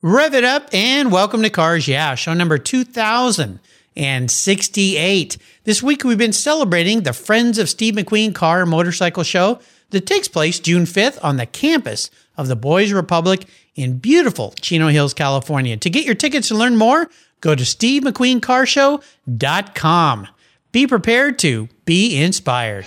Rev it up and welcome to Cars Yeah, show number 2068. This week we've been celebrating the Friends of Steve McQueen Car and Motorcycle Show that takes place June 5th on the campus of the Boys Republic in beautiful Chino Hills, California. To get your tickets and learn more, go to stevemcqueencarshow.com. Be prepared to be inspired.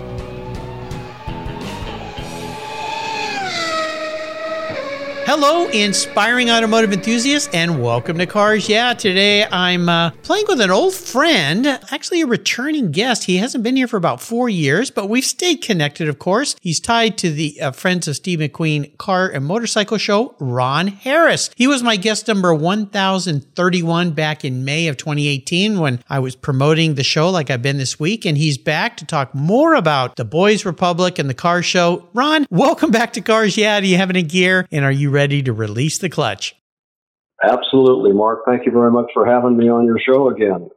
Hello, inspiring automotive enthusiasts, and welcome to Cars Yeah. Today I'm uh, playing with an old friend, actually a returning guest. He hasn't been here for about four years, but we've stayed connected, of course. He's tied to the uh, Friends of Steve McQueen Car and Motorcycle Show, Ron Harris. He was my guest number 1031 back in May of 2018 when I was promoting the show like I've been this week, and he's back to talk more about the Boys Republic and the car show. Ron, welcome back to Cars Yeah. Do you have any gear, and are you ready to release the clutch? Absolutely, Mark. Thank you very much for having me on your show again.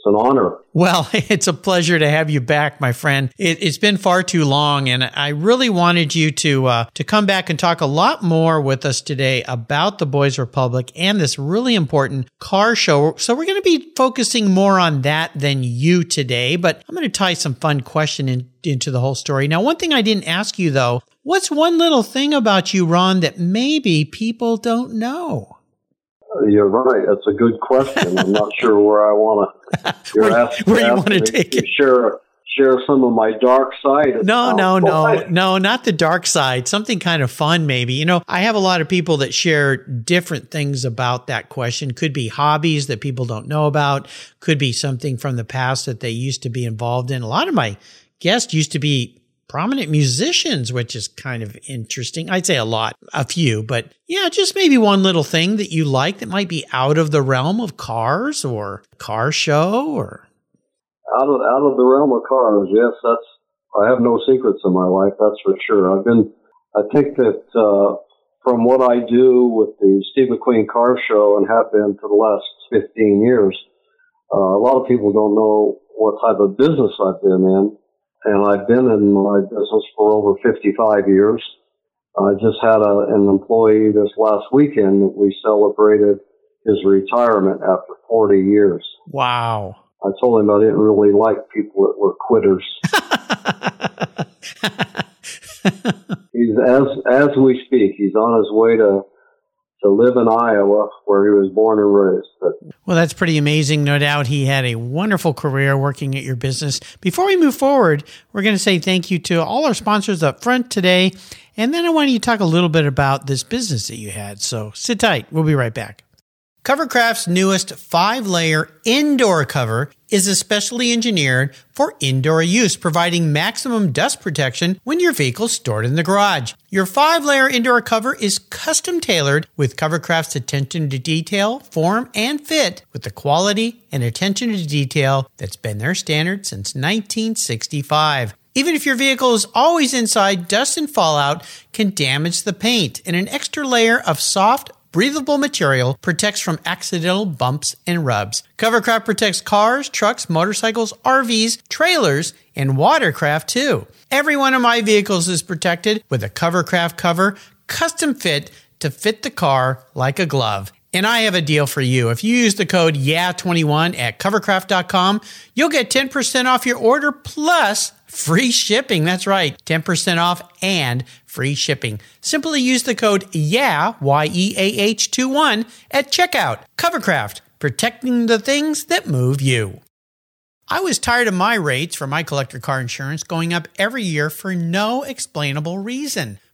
It's, an honor. Well, it's a pleasure to have you back, my friend. It, has been far too long, and I really wanted you to uh, to come back and talk a lot more with us today about the Boys Republic and this really important car show. So we're going to be focusing more on that than you today, but I'm going to tie some fun question in, into the whole story. Now, one thing I didn't ask you though, what's one little thing about you, Ron, that maybe people don't know? You're right. That's a good question. I'm not sure where I want to. where, asked, where you want to take it? Share share some of my dark side. No, no, no, no, not the dark side. Something kind of fun, maybe. You know, I have a lot of people that share different things about that question. Could be hobbies that people don't know about. Could be something from the past that they used to be involved in. A lot of my guests used to be prominent musicians, which is kind of interesting. I'd say a lot, a few, but yeah, just maybe one little thing that you like that might be out of the realm of cars or car show or out of out of the realm of cars. Yes, that's. I have no secrets in my life. That's for sure. I've been. I think that uh, from what I do with the Steve McQueen Car Show and have been for the last 15 years, uh, a lot of people don't know what type of business I've been in and I've been in my business for over 55 years. I just had a, an employee this last weekend that we celebrated his retirement after 40 years. Wow. I told him I didn't really like people that were quitters. he's as as we speak, he's on his way to to live in Iowa, where he was born and raised. But, well, that's pretty amazing. No doubt he had a wonderful career working at your business. Before we move forward, we're going to say thank you to all our sponsors up front today. And then I want you to talk a little bit about this business that you had. So sit tight. We'll be right back. Covercraft's newest five layer indoor cover is especially engineered for indoor use, providing maximum dust protection when your vehicle's stored in the garage. Your five layer indoor cover is custom tailored with Covercraft's attention to detail, form, and fit with the quality and attention to detail that's been their standard since 1965. Even if your vehicle is always inside, dust and fallout can damage the paint, and an extra layer of soft, breathable material protects from accidental bumps and rubs. Covercraft protects cars, trucks, motorcycles, RVs, trailers, and watercraft too. Every one of my vehicles is protected with a Covercraft cover, custom fit to fit the car like a glove. And I have a deal for you. If you use the code YEAH21 at covercraft.com, you'll get 10% off your order plus free shipping. That's right. 10% off and free shipping. Simply use the code YEAH, Y-E-A-H 2 1 at checkout. Covercraft, protecting the things that move you. I was tired of my rates for my collector car insurance going up every year for no explainable reason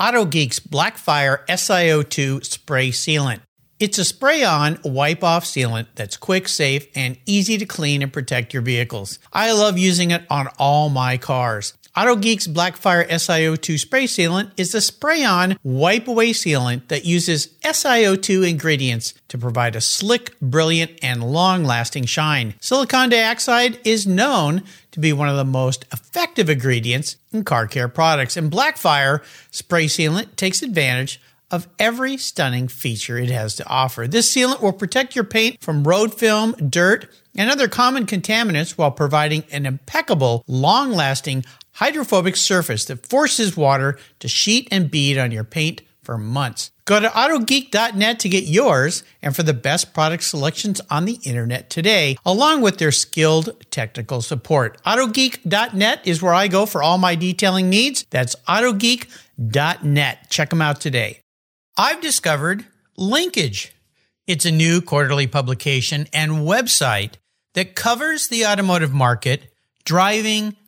AutoGeek's Blackfire SiO2 spray sealant. It's a spray on, wipe off sealant that's quick, safe, and easy to clean and protect your vehicles. I love using it on all my cars. AutoGeek's Blackfire SiO2 spray sealant is a spray on, wipe away sealant that uses SiO2 ingredients to provide a slick, brilliant, and long lasting shine. Silicon dioxide is known to be one of the most effective ingredients in car care products, and Blackfire spray sealant takes advantage of every stunning feature it has to offer. This sealant will protect your paint from road film, dirt, and other common contaminants while providing an impeccable, long lasting, hydrophobic surface that forces water to sheet and bead on your paint for months. Go to autogeek.net to get yours and for the best product selections on the internet today, along with their skilled technical support. Autogeek.net is where I go for all my detailing needs. That's autogeek.net. Check them out today. I've discovered Linkage. It's a new quarterly publication and website that covers the automotive market, driving,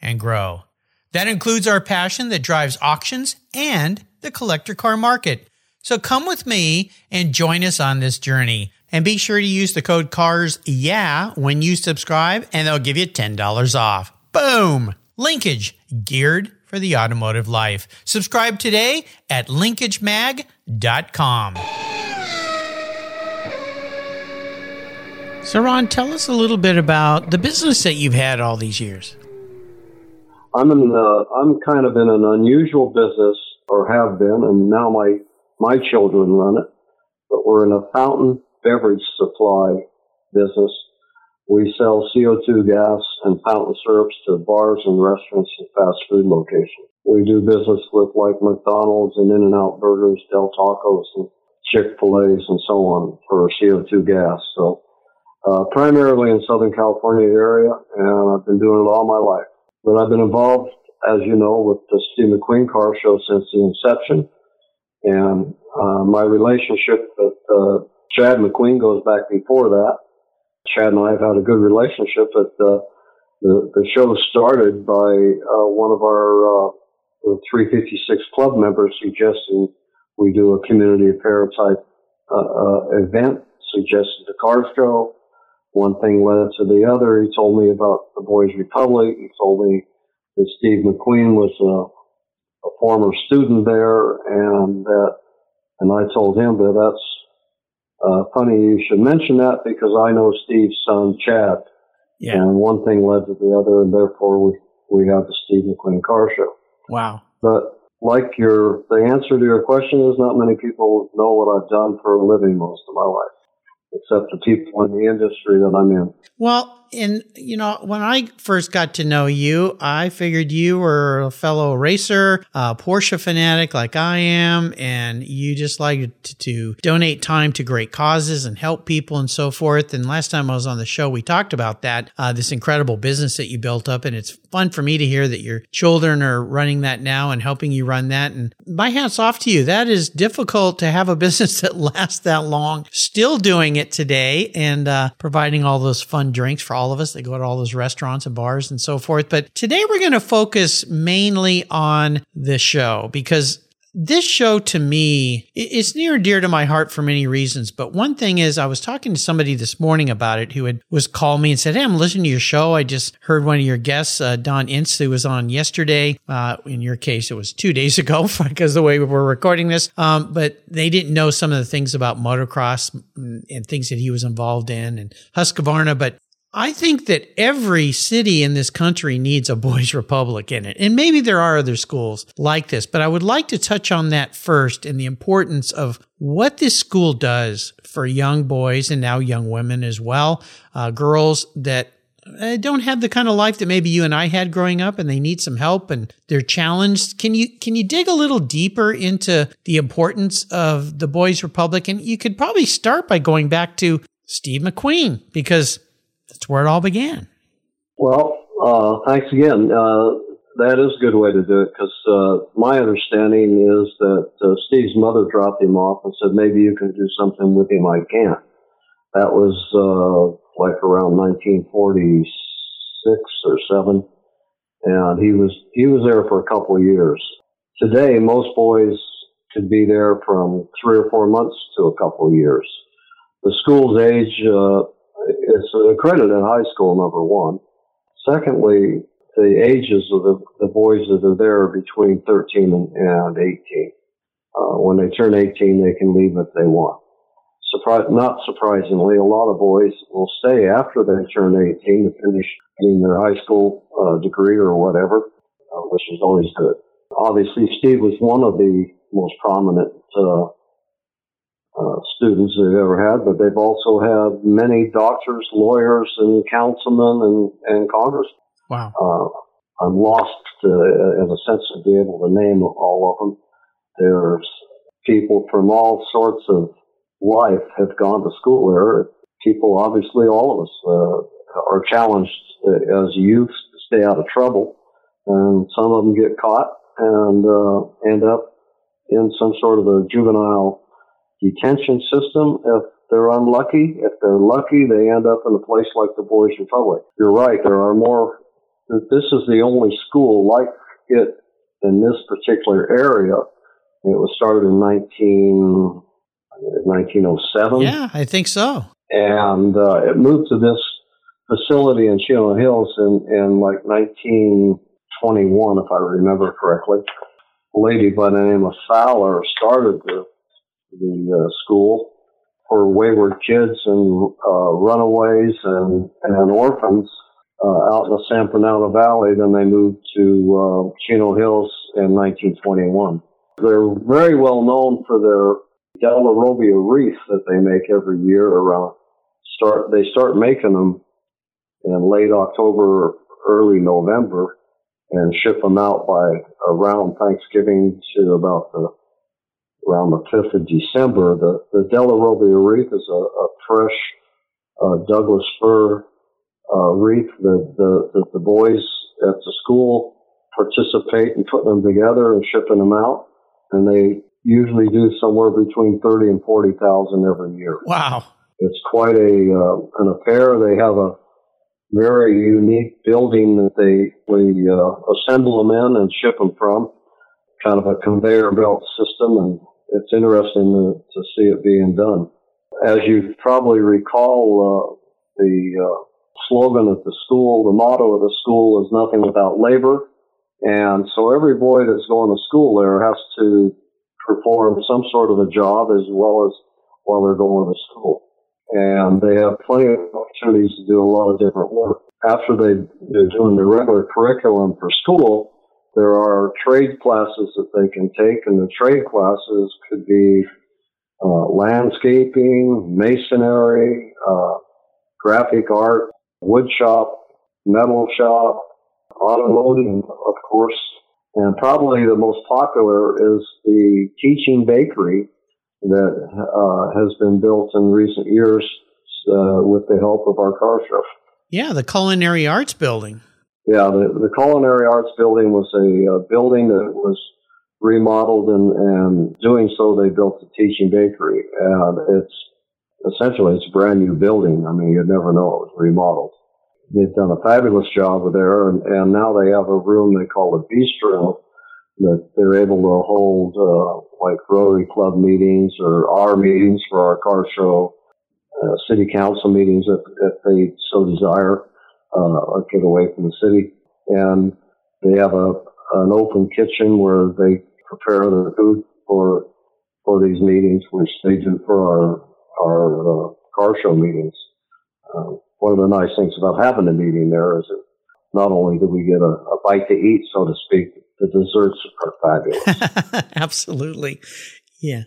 and grow. That includes our passion that drives auctions and the collector car market. So come with me and join us on this journey. And be sure to use the code CARS yeah when you subscribe and they'll give you $10 off. Boom! Linkage geared for the automotive life. Subscribe today at linkagemag.com. So Ron, tell us a little bit about the business that you've had all these years. I'm in the, I'm kind of in an unusual business, or have been, and now my my children run it. But we're in a fountain beverage supply business. We sell CO2 gas and fountain syrups to bars and restaurants and fast food locations. We do business with like McDonald's and In-N-Out Burgers, Del Tacos, and Chick-fil-A's and so on for CO2 gas. So uh, primarily in Southern California area, and I've been doing it all my life. But I've been involved, as you know, with the Steve McQueen car show since the inception. And uh, my relationship with uh, Chad McQueen goes back before that. Chad and I have had a good relationship, but uh, the, the show started by uh, one of our uh, 356 club members suggesting we do a community affair type uh, uh, event, suggested the car show one thing led to the other. He told me about the Boys Republic. He told me that Steve McQueen was a, a former student there, and that, and I told him that that's uh, funny you should mention that because I know Steve's son Chad. Yeah. And one thing led to the other, and therefore we we have the Steve McQueen Car Show. Wow. But like your the answer to your question is, not many people know what I've done for a living most of my life except the people in the industry that I'm in. Well, and you know, when I first got to know you, I figured you were a fellow racer, a Porsche fanatic like I am, and you just like to, to donate time to great causes and help people and so forth. And last time I was on the show, we talked about that, uh, this incredible business that you built up. And it's fun for me to hear that your children are running that now and helping you run that. And my hat's off to you. That is difficult to have a business that lasts that long, still doing it today and uh, providing all those fun drinks for all of us. That go to all those restaurants and bars and so forth. But today we're going to focus mainly on the show because this show to me it's near and dear to my heart for many reasons. But one thing is i was talking to somebody this morning about it who had was called me and said hey i'm listening to your show. I just heard one of your guests uh, don ince who was on yesterday. Uh, in your case it was two days ago because the way we were recording this. Um, but they didn't know some of the things about motocross and things that he was involved in and husqvarna. But I think that every city in this country needs a boys' republic in it. And maybe there are other schools like this, but I would like to touch on that first and the importance of what this school does for young boys and now young women as well, uh, girls that uh, don't have the kind of life that maybe you and I had growing up and they need some help and they're challenged. Can you can you dig a little deeper into the importance of the Boys Republic? And you could probably start by going back to Steve McQueen because where it all began. Well, uh, thanks again. Uh, that is a good way to do it because uh, my understanding is that uh, Steve's mother dropped him off and said, maybe you can do something with him I can't. That was uh, like around 1946 or 7. And he was, he was there for a couple of years. Today, most boys could be there from three or four months to a couple of years. The school's age uh, it's accredited high school, number one. Secondly, the ages of the, the boys that are there are between 13 and, and 18. Uh, when they turn 18, they can leave if they want. Surprise, not surprisingly, a lot of boys will stay after they turn 18 to finish getting their high school uh, degree or whatever, uh, which is always good. Obviously, Steve was one of the most prominent uh, students they've ever had, but they've also had many doctors, lawyers, and councilmen and, and congressmen. Wow. Uh, I'm lost uh, in a sense to be able to name all of them. There's people from all sorts of life have gone to school there. People, obviously, all of us uh, are challenged as youth to stay out of trouble, and some of them get caught and uh, end up in some sort of a juvenile detention system. If they're unlucky, if they're lucky, they end up in a place like the Boys Republic. You're right. There are more. This is the only school like it in this particular area. It was started in 19, 1907. Yeah, I think so. And uh, it moved to this facility in Chino Hills in, in like 1921, if I remember correctly. A lady by the name of Fowler started the the uh, school for wayward kids and uh, runaways and, and orphans uh, out in the San Fernando Valley. Then they moved to uh, Chino Hills in 1921. They're very well known for their Della Robbia wreath that they make every year around start they start making them in late October early November and ship them out by around Thanksgiving to about the around the 5th of December. The, the Della Robbia wreath is a, a fresh uh, Douglas fir uh, wreath that the, that the boys at the school participate in putting them together and shipping them out. And they usually do somewhere between 30 and 40,000 every year. Wow. It's quite a, uh, an affair. They have a very unique building that they, we, uh, assemble them in and ship them from kind of a conveyor belt system and it's interesting to, to see it being done. As you probably recall, uh, the uh, slogan at the school, the motto of the school is nothing without labor. And so every boy that's going to school there has to perform some sort of a job as well as while they're going to school. And they have plenty of opportunities to do a lot of different work. After they, they're doing the regular curriculum for school, there are trade classes that they can take, and the trade classes could be uh, landscaping, masonry, uh, graphic art, wood shop, metal shop, automotive, of course, and probably the most popular is the teaching bakery that uh, has been built in recent years uh, with the help of our car show. Yeah, the Culinary Arts Building. Yeah, the, the Culinary Arts Building was a uh, building that was remodeled, and, and doing so, they built the teaching bakery. And it's essentially it's a brand new building. I mean, you'd never know it was remodeled. They've done a fabulous job there, and, and now they have a room they call a bistro that they're able to hold uh, like Rotary Club meetings or our meetings for our car show, uh, city council meetings if, if they so desire, uh, get away from the city. And they have a an open kitchen where they prepare their food for for these meetings, which they do for our our uh, car show meetings. Uh, one of the nice things about having a meeting there is that not only do we get a, a bite to eat, so to speak, the desserts are fabulous. Absolutely. Yeah.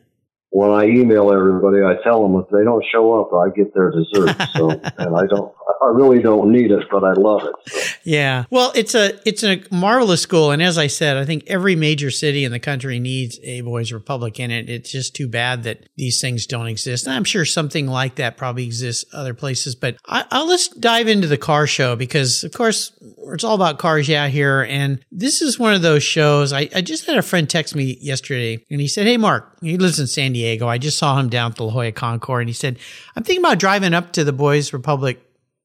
When I email everybody, I tell them if they don't show up, I get their dessert. So, and I don't, I really don't need it, but I love it. So. Yeah. Well, it's a it's a marvelous school, and as I said, I think every major city in the country needs a boys' republic in it. It's just too bad that these things don't exist. And I'm sure something like that probably exists other places. But I, I'll let's dive into the car show because, of course, it's all about cars, yeah, here. And this is one of those shows. I, I just had a friend text me yesterday, and he said, "Hey, Mark, he lives in San Diego. I just saw him down at the La Jolla Concours, and he said, I'm thinking about driving up to the Boys Republic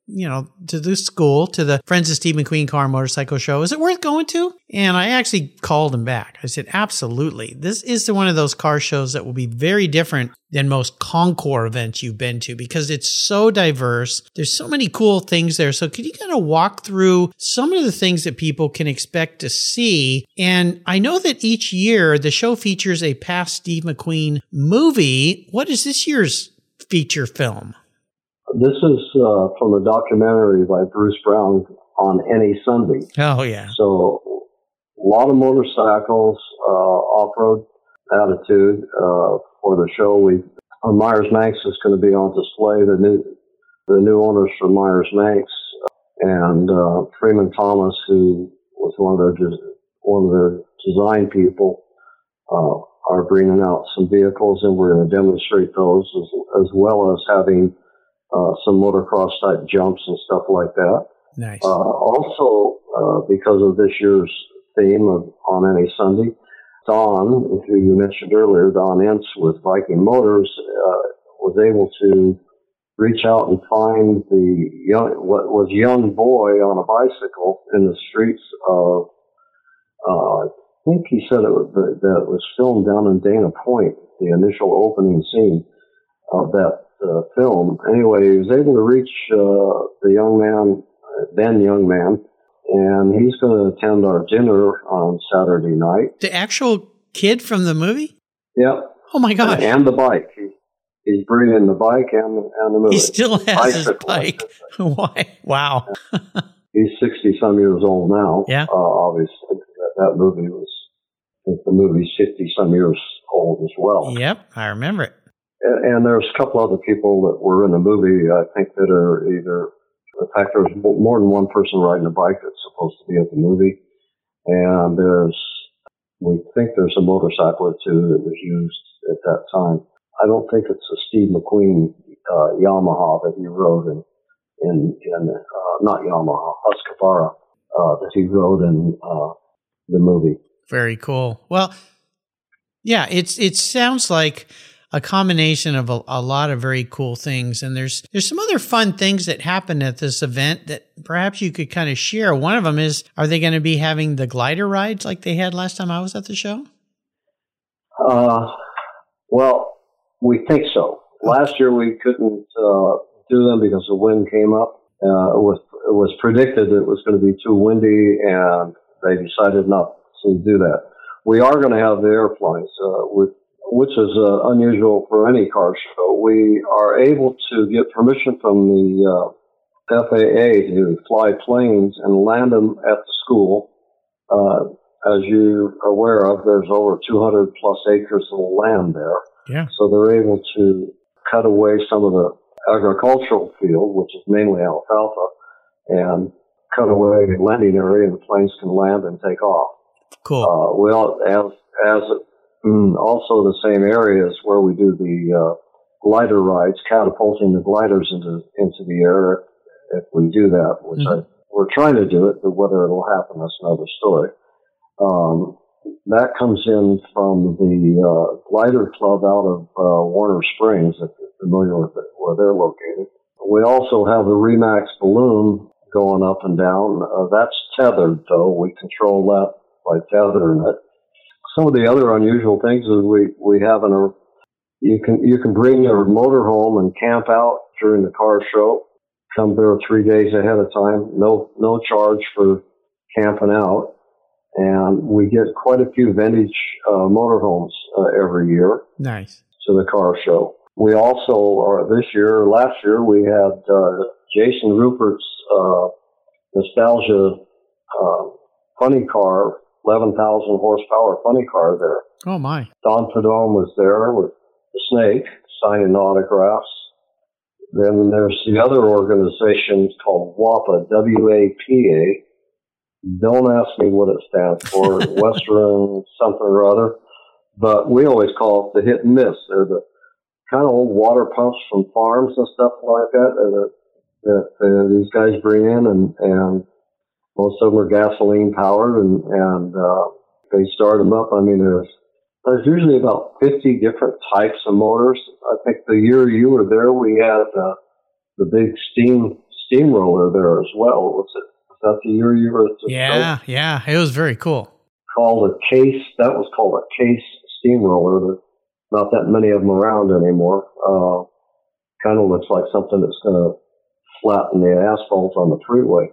you know, to the school, to the Friends of Steve McQueen car motorcycle show. Is it worth going to? And I actually called him back. I said, absolutely. This is one of those car shows that will be very different than most Concours events you've been to because it's so diverse. There's so many cool things there. So could you kind of walk through some of the things that people can expect to see? And I know that each year the show features a past Steve McQueen movie. What is this year's feature film? This is uh, from the documentary by Bruce Brown on Any Sunday. Oh, yeah. So a lot of motorcycles, uh, off-road attitude uh, for the show. We uh, Meyers Manx is going to be on display. The new the new owners for Meyers Manx and uh, Freeman Thomas, who was one of their one of their design people, uh, are bringing out some vehicles, and we're going to demonstrate those as, as well as having uh, some motocross type jumps and stuff like that. Nice. Uh, also, uh, because of this year's theme of on any Sunday, Don, who you mentioned earlier, Don Ince with Viking Motors, uh, was able to reach out and find the young, what was young boy on a bicycle in the streets of, uh, I think he said it was, that it was filmed down in Dana Point, the initial opening scene of that uh, film. Anyway, he was able to reach uh, the young man, then young man, and he's going to attend our dinner on Saturday night. The actual kid from the movie? Yep. Oh my gosh. And the bike. He, he's bringing the bike and, and the movie. He still has his bike. Why? Wow. he's 60 some years old now. Yeah. Uh, obviously, that, that movie was, I think the movie's 50 some years old as well. Yep. I remember it. And, and there's a couple other people that were in the movie, I think, that are either, in fact, there's more than one person riding a bike that's supposed to be at the movie. And there's, we think there's a motorcycle or two that was used at that time. I don't think it's a Steve McQueen uh, Yamaha that he rode in, in, in uh, not Yamaha, Husqvarna, uh, that he rode in uh, the movie. Very cool. Well, yeah, it's it sounds like a combination of a, a, lot of very cool things. And there's there's some other fun things that happen at this event that perhaps you could kind of share. One of them is, are they going to be having the glider rides like they had last time I was at the show? Uh, well, we think so. Last year we couldn't uh, do them because the wind came up. Uh, it was it was predicted it was going to be too windy, and they decided not to do that. We are going to have the airplanes. Uh, with which is uh, unusual for any car show. We are able to get permission from the uh, FAA to fly planes and land them at the school. Uh, as you're aware of, there's over 200 plus acres of land there. Yeah. So they're able to cut away some of the agricultural field, which is mainly alfalfa, and cut away a landing area, and the planes can land and take off. Cool. Uh, we all, as as mm, also the same areas where we do the uh, glider rides, catapulting the gliders into into the air. If we do that, which Mhm. I, we're trying to do it, but whether it'll happen, that's another story. Um, that comes in from the uh, glider club out of uh, Warner Springs, if you're familiar with it, where they're located. We also have the Remax balloon going up and down. Uh, that's tethered, though. We control that by tethering it. Some of the other unusual things is we, we have an, a, you can, you can bring your motorhome and camp out during the car show. Come there three days ahead of time. No, no charge for camping out. And we get quite a few vintage uh, motorhomes uh, every year Nice. to the car show. We also, or this year, last year, we had uh, Jason Rupert's uh, nostalgia uh, funny car, 11,000 horsepower funny car there. Oh my. Don Prudhomme was there with the snake signing autographs. Then there's the other organization called WAPA, W-A-P-A. Don't ask me what it stands for, Western something or other. But we always call it the hit and miss. They're the kind of old water pumps from farms and stuff like that that, that uh, these guys bring in, and, and most of them are gasoline powered, and, and uh, they start them up. I mean, there's there's usually about 50 different types of motors. I think the year you were there, we had uh, the big steam steamroller there as well. Was it? Was that the year you were at the show? Yeah, yeah. It was very cool. Called a case. That was called a case steamroller. There's not that many of them around anymore. Uh, kind of looks like something that's going to flatten the asphalt on the freeway.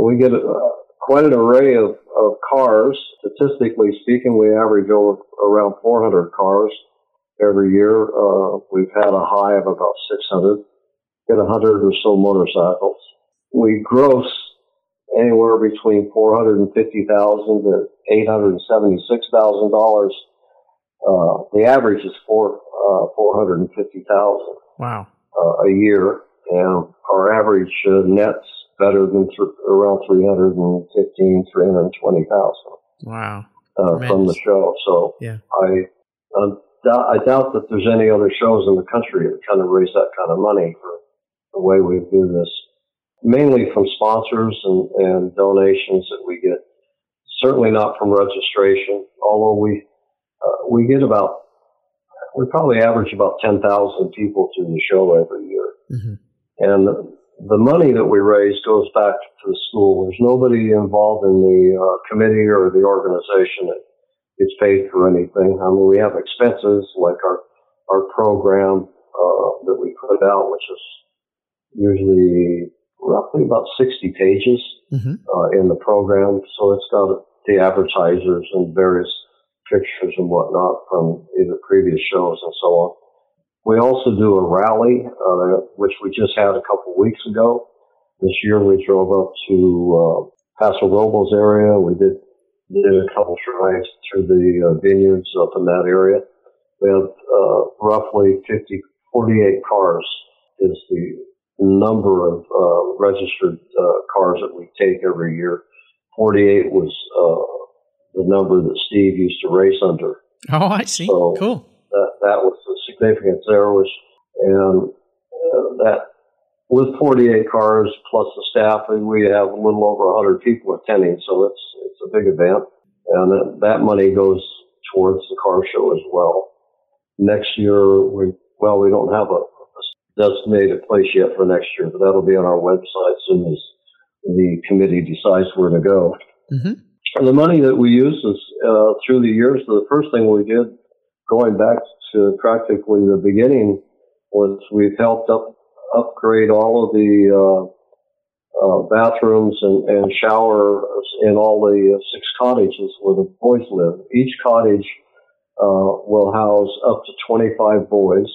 We get uh, quite an array of, of cars. Statistically speaking, we average over around 400 cars every year. Uh, we've had a high of about 600. Get 100 or so motorcycles. We gross anywhere between 450,000 to 876,000 dollars. Uh, the average is four uh, 450,000 Wow. uh, a year, and our average uh, net's better than th- around 315, 320,000 Wow. uh, from the show. So Yeah. I, um, doubt, I doubt that there's any other shows in the country that kind of raise that kind of money for the way we do this. Mainly from sponsors and, and donations that we get. Certainly not from registration, although we uh, we get about we probably average about 10,000 people to the show every year. hmm And the money that we raise goes back to the school. There's nobody involved in the uh, committee or the organization that gets paid for anything. I mean, we have expenses like our our program uh, that we put out, which is usually roughly about 60 pages hmm uh, in the program. So it's got the advertisers and various pictures and whatnot from either previous shows and so on. We also do a rally, uh, which we just had a couple weeks ago. This year we drove up to uh, Paso Robles area. We did did a couple drives through the uh, vineyards up in that area. We have uh, roughly 50, 48 cars is the number of uh, registered uh, cars that we take every year. 48 was uh, the number that Steve used to race under. Oh, I see. So- cool. That that was the significance there was, and uh, that with 48 cars plus the staff, we have a little over 100 people attending. So it's it's a big event, and that, money goes towards the car show as well. Next year, we well, we don't have a, a designated place yet for next year, but that'll be on our website as soon as the committee decides where to go. hmm And the money that we use is uh, through the years. The first thing we did, going back to practically the beginning, was we've helped up upgrade all of the uh, uh, bathrooms and, and showers in all the uh, six cottages where the boys live. Each cottage uh, will house up to 25 boys,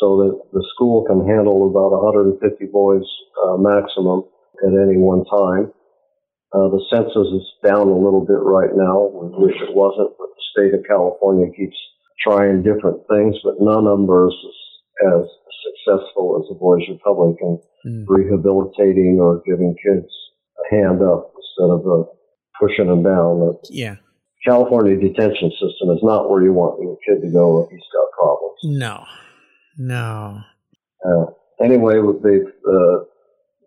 so that the school can handle about 150 boys uh, maximum at any one time. Uh, the census is down a little bit right now. We wish it wasn't, but the state of California keeps trying different things, but none of them are as, as successful as the Boys Republic in mm. rehabilitating or giving kids a hand up instead of uh, pushing them down. Yeah. California detention system is not where you want your kid to go if he's got problems. No, no. Uh, anyway, they've uh,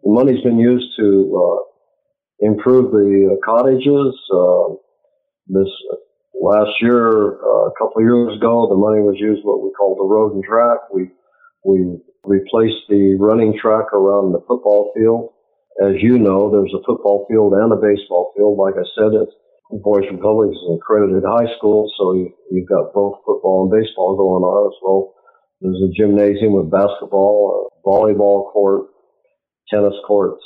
the money's been used to uh, improve the uh, cottages. Uh, this last year, uh, a couple of years ago, the money was used what we call the road and track. We we replaced the running track around the football field. As you know, there's a football field and a baseball field. Like I said, it's Boys Republic is an accredited high school, so you, you've got both football and baseball going on as well. There's a gymnasium with basketball, a volleyball court, tennis courts.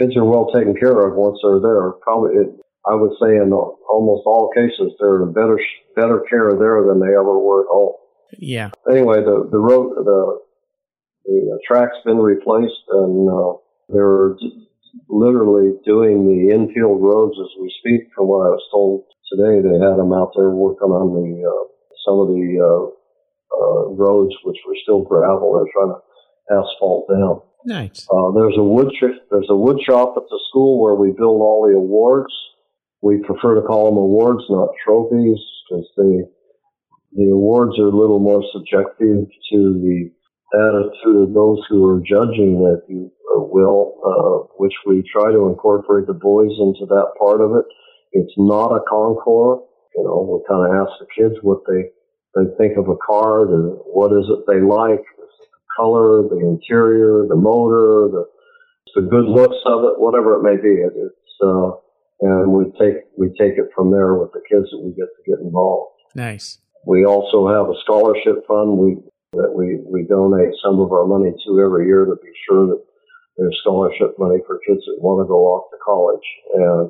Kids are well taken care of once they're there. Probably, it, I would say in almost all cases, they're in better better care there than they ever were at home. Yeah. Anyway, the the road the the track's been replaced, and uh, they're literally doing the infield roads as we speak. From what I was told today, they had them out there working on the uh, some of the uh, uh, roads which were still gravel. They're trying to asphalt down. Nice. Uh, there's a wood there's a wood shop at the school where we build all the awards. We prefer to call them awards, not trophies, because the the awards are a little more subjective to the attitude of those who are judging, if you will, uh, which we try to incorporate the boys into that part of it. It's not a concours. You know, we kind of ask the kids what they they think of a car, the, what is it they like, the color, the interior, the motor, the the good looks of it, whatever it may be. It, it's uh, and we take we take it from there with the kids that we get to get involved. Nice. We also have a scholarship fund we that we we donate some of our money to every year to be sure that there's scholarship money for kids that want to go off to college, and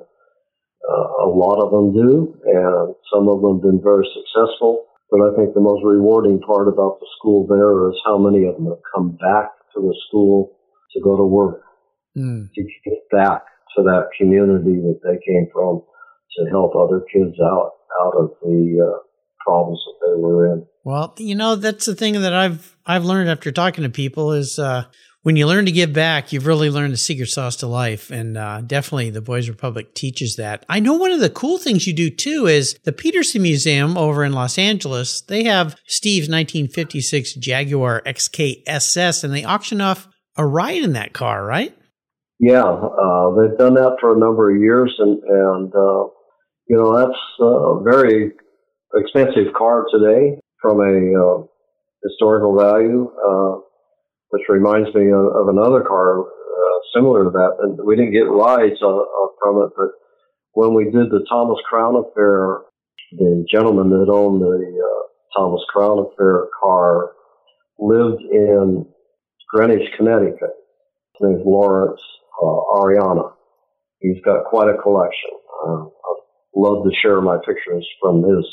uh, a lot of them do, and some of them have been very successful. But I think the most rewarding part about the school there is how many of them have come back to the school to go to work, mm. to get back to that community that they came from to help other kids out out of the uh, problems that they were in. Well, you know that's the thing that I've I've learned after talking to people is uh, when you learn to give back, you've really learned the secret sauce to life. And uh, definitely the Boys Republic teaches that. I know one of the cool things you do too is the Petersen Museum over in Los Angeles. They have Steve's 1956 Jaguar XK SS and they auction off a ride in that car, right? Yeah, uh, they've done that for a number of years. And, and uh, you know, that's a very expensive car today from a uh, historical value. Uh, which reminds me of, of another car uh, similar to that. And we didn't get rides uh, uh, from it, but when we did the Thomas Crown Affair, the gentleman that owned the uh, Thomas Crown Affair car lived in Greenwich, Connecticut. His name's Lawrence uh, Auriana. He's got quite a collection. Uh, I'd love to share my pictures from his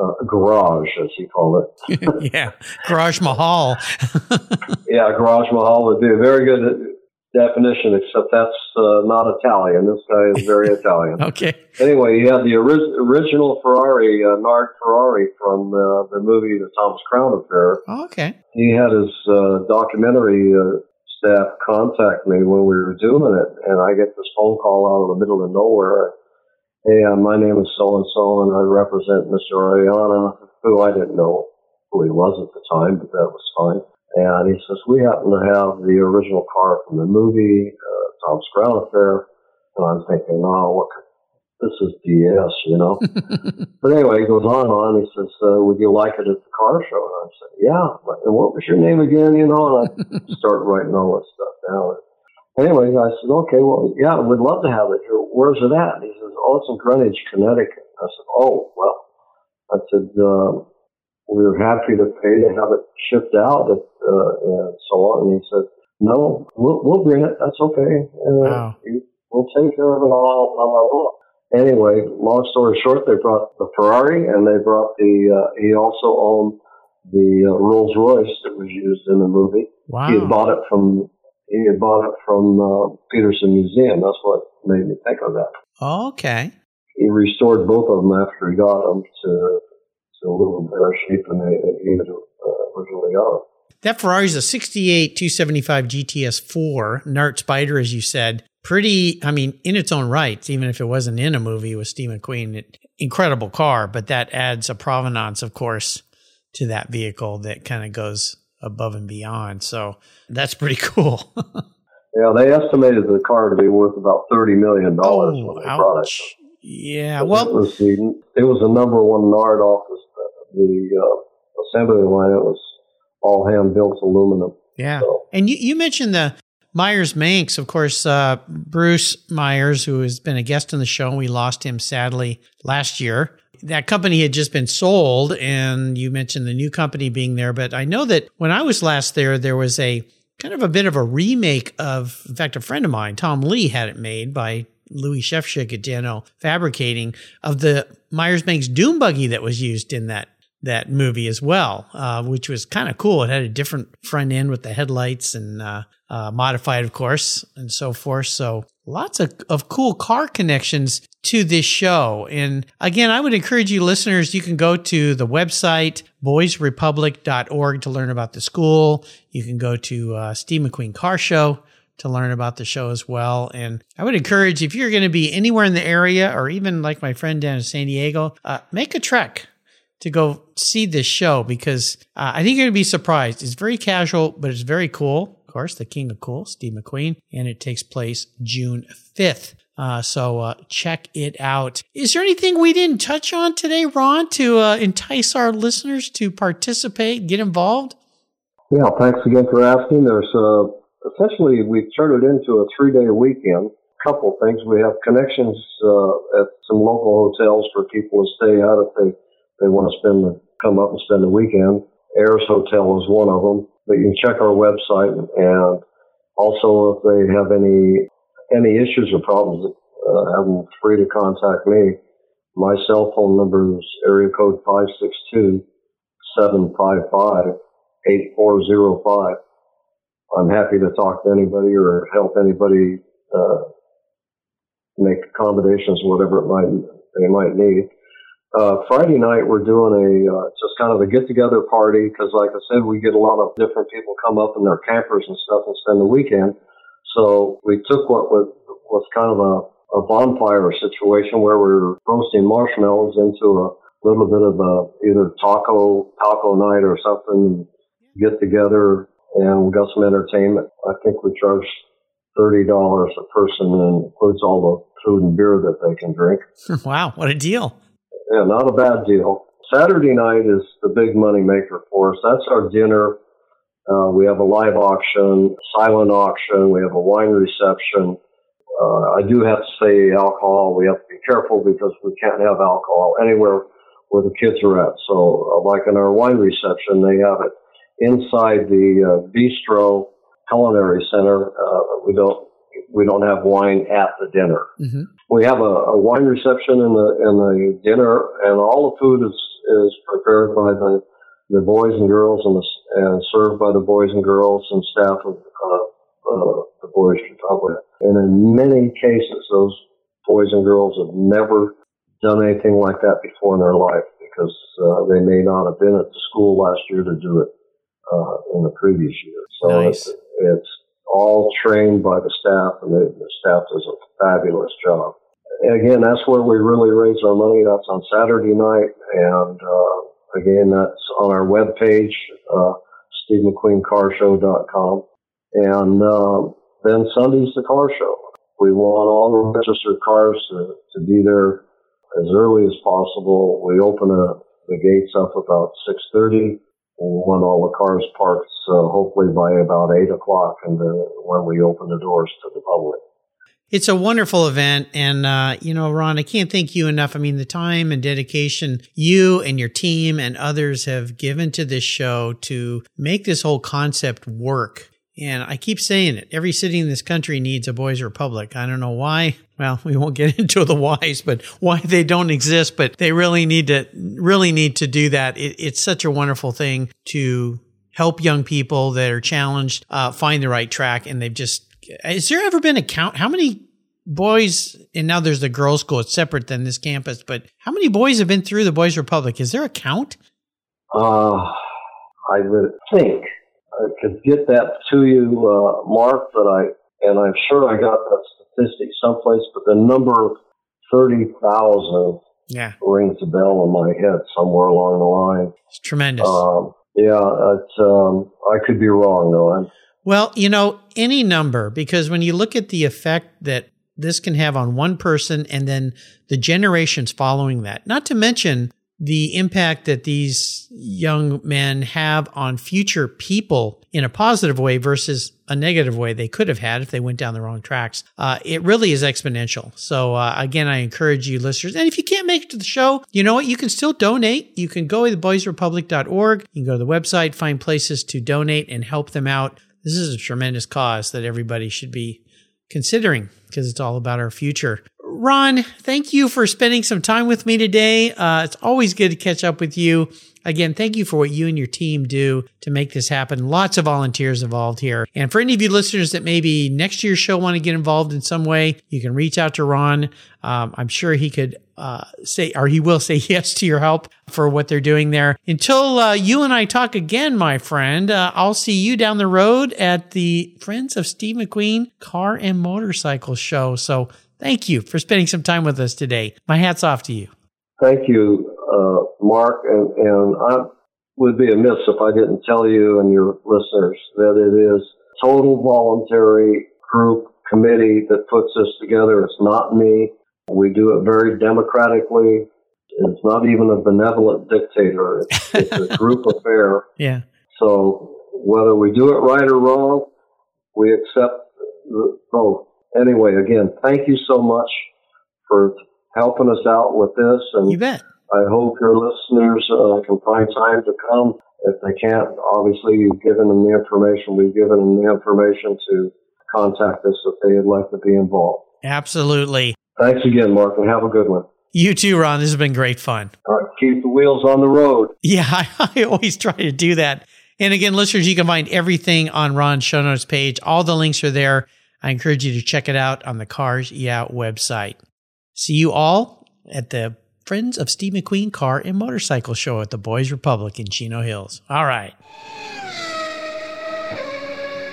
uh, garage, as he called it. yeah, Garage Mahal. yeah, Garage Mahal would be a very good definition, except that's uh, not Italian. This guy is very Italian. okay. Anyway, he had the ori- original Ferrari, uh, Nart Ferrari from uh, the movie The Thomas Crown Affair. Oh, okay. He had his uh, documentary uh, staff contact me when we were doing it, and I get this phone call out of the middle of nowhere hey, uh, my name is so and so, and I represent Mr. Auriana, who I didn't know who he was at the time, but that was fine. And he says, we happen to have the original car from the movie, uh, Tom's Crown Affair. And I'm thinking, oh, what, this is BS, you know. but anyway, he goes on and on. He says, uh, would you like it at the car show? And I said, yeah. And what was your name again? You know, and I start writing all this stuff down. Anyway, I said, okay, well, yeah, we'd love to have it here. Where's it at? And he says, oh, it's in Greenwich, Connecticut. I said, oh, well, I said, uh, we are happy to pay to have it shipped out if, uh, and so on. And he said, no, we'll, we'll bring it. That's okay. Uh, wow. We'll take care of it all, blah, blah, blah. Anyway, long story short, they brought the Ferrari and they brought the, uh, he also owned the uh, Rolls Royce that was used in the movie. Wow. He had bought it from he had bought it from uh, Petersen Museum. That's what made me think of that. okay. He restored both of them after he got them to, to a little better shape than they, he had uh, originally got them. That Ferrari's a 68 275 GTS 4, Nart Spider, as you said. Pretty, I mean, in its own right, even if it wasn't in a movie with Steve McQueen, it, incredible car, but that adds a provenance, of course, to that vehicle that kind of goes above and beyond. So that's pretty cool. yeah, they estimated the car to be worth about $30 million oh, when they brought it. Yeah, well, it was the it was the number one Nart office. The uh, assembly line it was all hand built aluminum. Yeah, so. and you you mentioned the Meyers Manx, of course, uh, Bruce Meyers, who has been a guest on the show. We lost him sadly last year. That company had just been sold, and you mentioned the new company being there. But I know that when I was last there, there was a kind of a bit of a remake of, in fact, a friend of mine, Tom Lee, had it made by Louis Shefchik at Dano Fabricating of the Meyers Manx Doom buggy that was used in that that movie as well, uh, which was kind of cool. It had a different front end with the headlights and uh, uh, modified, of course, and so forth. So lots of, of cool car connections to this show. And again, I would encourage you listeners, you can go to the website, boysrepublic.org to learn about the school. You can go to uh, Steve McQueen Car Show to learn about the show as well. And I would encourage if you're going to be anywhere in the area or even like my friend down in San Diego, uh, make a trek to go see this show because uh, I think you're going to be surprised. It's very casual, but it's very cool. Of course, the king of cool, Steve McQueen, and it takes place June 5th. Uh, so uh, check it out. Is there anything we didn't touch on today, Ron, to uh, entice our listeners to participate, get involved? Yeah, thanks again for asking. There's uh, essentially we've turned it into a three-day weekend. Couple things. We have connections uh, at some local hotels for people to stay out if they they want to spend the, come up and spend the weekend. Ayres Hotel is one of them. But you can check our website and also if they have any any issues or problems, uh, have them free to contact me. My cell phone number is area code five six two seven five five eight four zero five. I'm happy to talk to anybody or help anybody uh, make accommodations, whatever it might they might need. Uh, Friday night we're doing a uh, just kind of a get together party because, like I said, we get a lot of different people come up in their campers and stuff and spend the weekend. So we took what was was kind of a, a bonfire situation where we are roasting marshmallows into a little bit of a either taco taco night or something. Get together and we got some entertainment. I think we charged thirty dollars a person and includes all the food and beer that they can drink. wow, what a deal! Yeah, not a bad deal. Saturday night is the big money maker for us. That's our dinner. Uh, we have a live auction, silent auction. We have a wine reception. Uh, I do have to say alcohol. We have to be careful because we can't have alcohol anywhere where the kids are at. So, uh, like in our wine reception, they have it inside the uh, bistro culinary center. Uh, we don't we don't have wine at the dinner. Mm-hmm. We have a, a, wine reception and the and the dinner, and all the food is is prepared by the the boys and girls and, the, and served by the boys and girls and staff of uh, uh, the Boys Republic. And in many cases, those boys and girls have never done anything like that before in their life because uh, they may not have been at the school last year to do it uh, in the previous year. So nice. it's, it's all trained by the staff, and the, the staff does a fabulous job. And again, that's where we really raise our money. That's on Saturday night, and uh, again, that's on our webpage, uh, SteveMcQueenCarShow.com. And uh, then Sunday's the car show. We want all the registered cars to, to be there as early as possible. We open a, the gates up about 6.30 want all the cars parked, uh, hopefully by about eight o'clock, and when we open the doors to the public. It's a wonderful event. And, uh, you know, Ron, I can't thank you enough. I mean, the time and dedication you and your team and others have given to this show to make this whole concept work and I keep saying it. Every city in this country needs a boys' republic. I don't know why. Well, we won't get into the whys, but why they don't exist. But they really need to really need to do that. It, it's such a wonderful thing to help young people that are challenged uh, find the right track. And they've just. Has there ever been a count? How many boys? And now there's the girls' school. It's separate than this campus. But how many boys have been through the Boys' Republic? Is there a count? Uh, I would think I could get that to you, uh, Mark, but I and I'm sure I got that statistic someplace, but the number thirty thousand Yeah, rings a bell in my head somewhere along the line. it's tremendous. Um, yeah, it's, um, I could be wrong though. I'm, Well, you know, any number, because when you look at the effect that this can have on one person and then the generations following that, not to mention the impact that these young men have on future people in a positive way versus a negative way they could have had if they went down the wrong tracks. Uh, it really is exponential. So, uh, again, I encourage you listeners. And if you can't make it to the show, you know what? You can still donate. You can go to theboysrepublic.org. You can go to the website, find places to donate and help them out. This is a tremendous cause that everybody should be considering because it's all about our future. Ron, thank you for spending some time with me today. Uh, it's always good to catch up with you. Again, thank you for what you and your team do to make this happen. Lots of volunteers involved here. And for any of you listeners that maybe next year's show want to get involved in some way, you can reach out to Ron. Um, I'm sure he could uh, say, or he will say yes to your help for what they're doing there. Until uh, you and I talk again, my friend, uh, I'll see you down the road at the Friends of Steve McQueen Car and Motorcycle Show. So thank you for spending some time with us today. My hat's off to you. thank you, uh, Mark, and, and I would be amiss if I didn't tell you and your listeners that it is total voluntary group committee that puts this together. It's not me. We do it very democratically. It's not even a benevolent dictator. It's, it's a group affair. Yeah. So whether we do it right or wrong, we accept the- both. Anyway, again, thank you so much for helping us out with this, and You bet. I hope your listeners uh, can find time to come. If they can't, obviously you've given them the information. We've given them the information to contact us if they'd like to be involved. Absolutely. Thanks again, Mark, and have a good one. You too, Ron. This has been great fun. Right, keep the wheels on the road. Yeah, I, I always try to do that. And again, listeners, you can find everything on Ron's show notes page. All the links are there. I encourage you to check it out on the Cars Yeah website. See you all at the Friends of Steve McQueen Car and Motorcycle Show at the Boys Republic in Chino Hills. All right.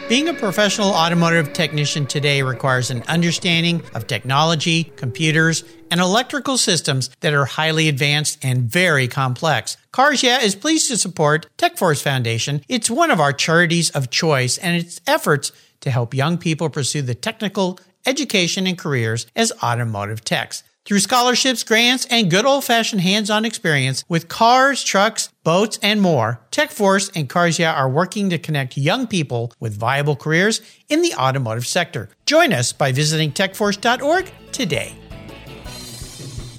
Being a professional automotive technician today requires an understanding of technology, computers, and electrical systems that are highly advanced and very complex. Cars Yeah is pleased to support TechForce Foundation. It's one of our charities of choice and its efforts to help young people pursue the technical education and careers as automotive techs. Through scholarships, grants, and good old fashioned hands on experience with cars, trucks, boats, and more, TechForce and Cars Yeah are working to connect young people with viable careers in the automotive sector. Join us by visiting techforce.org today.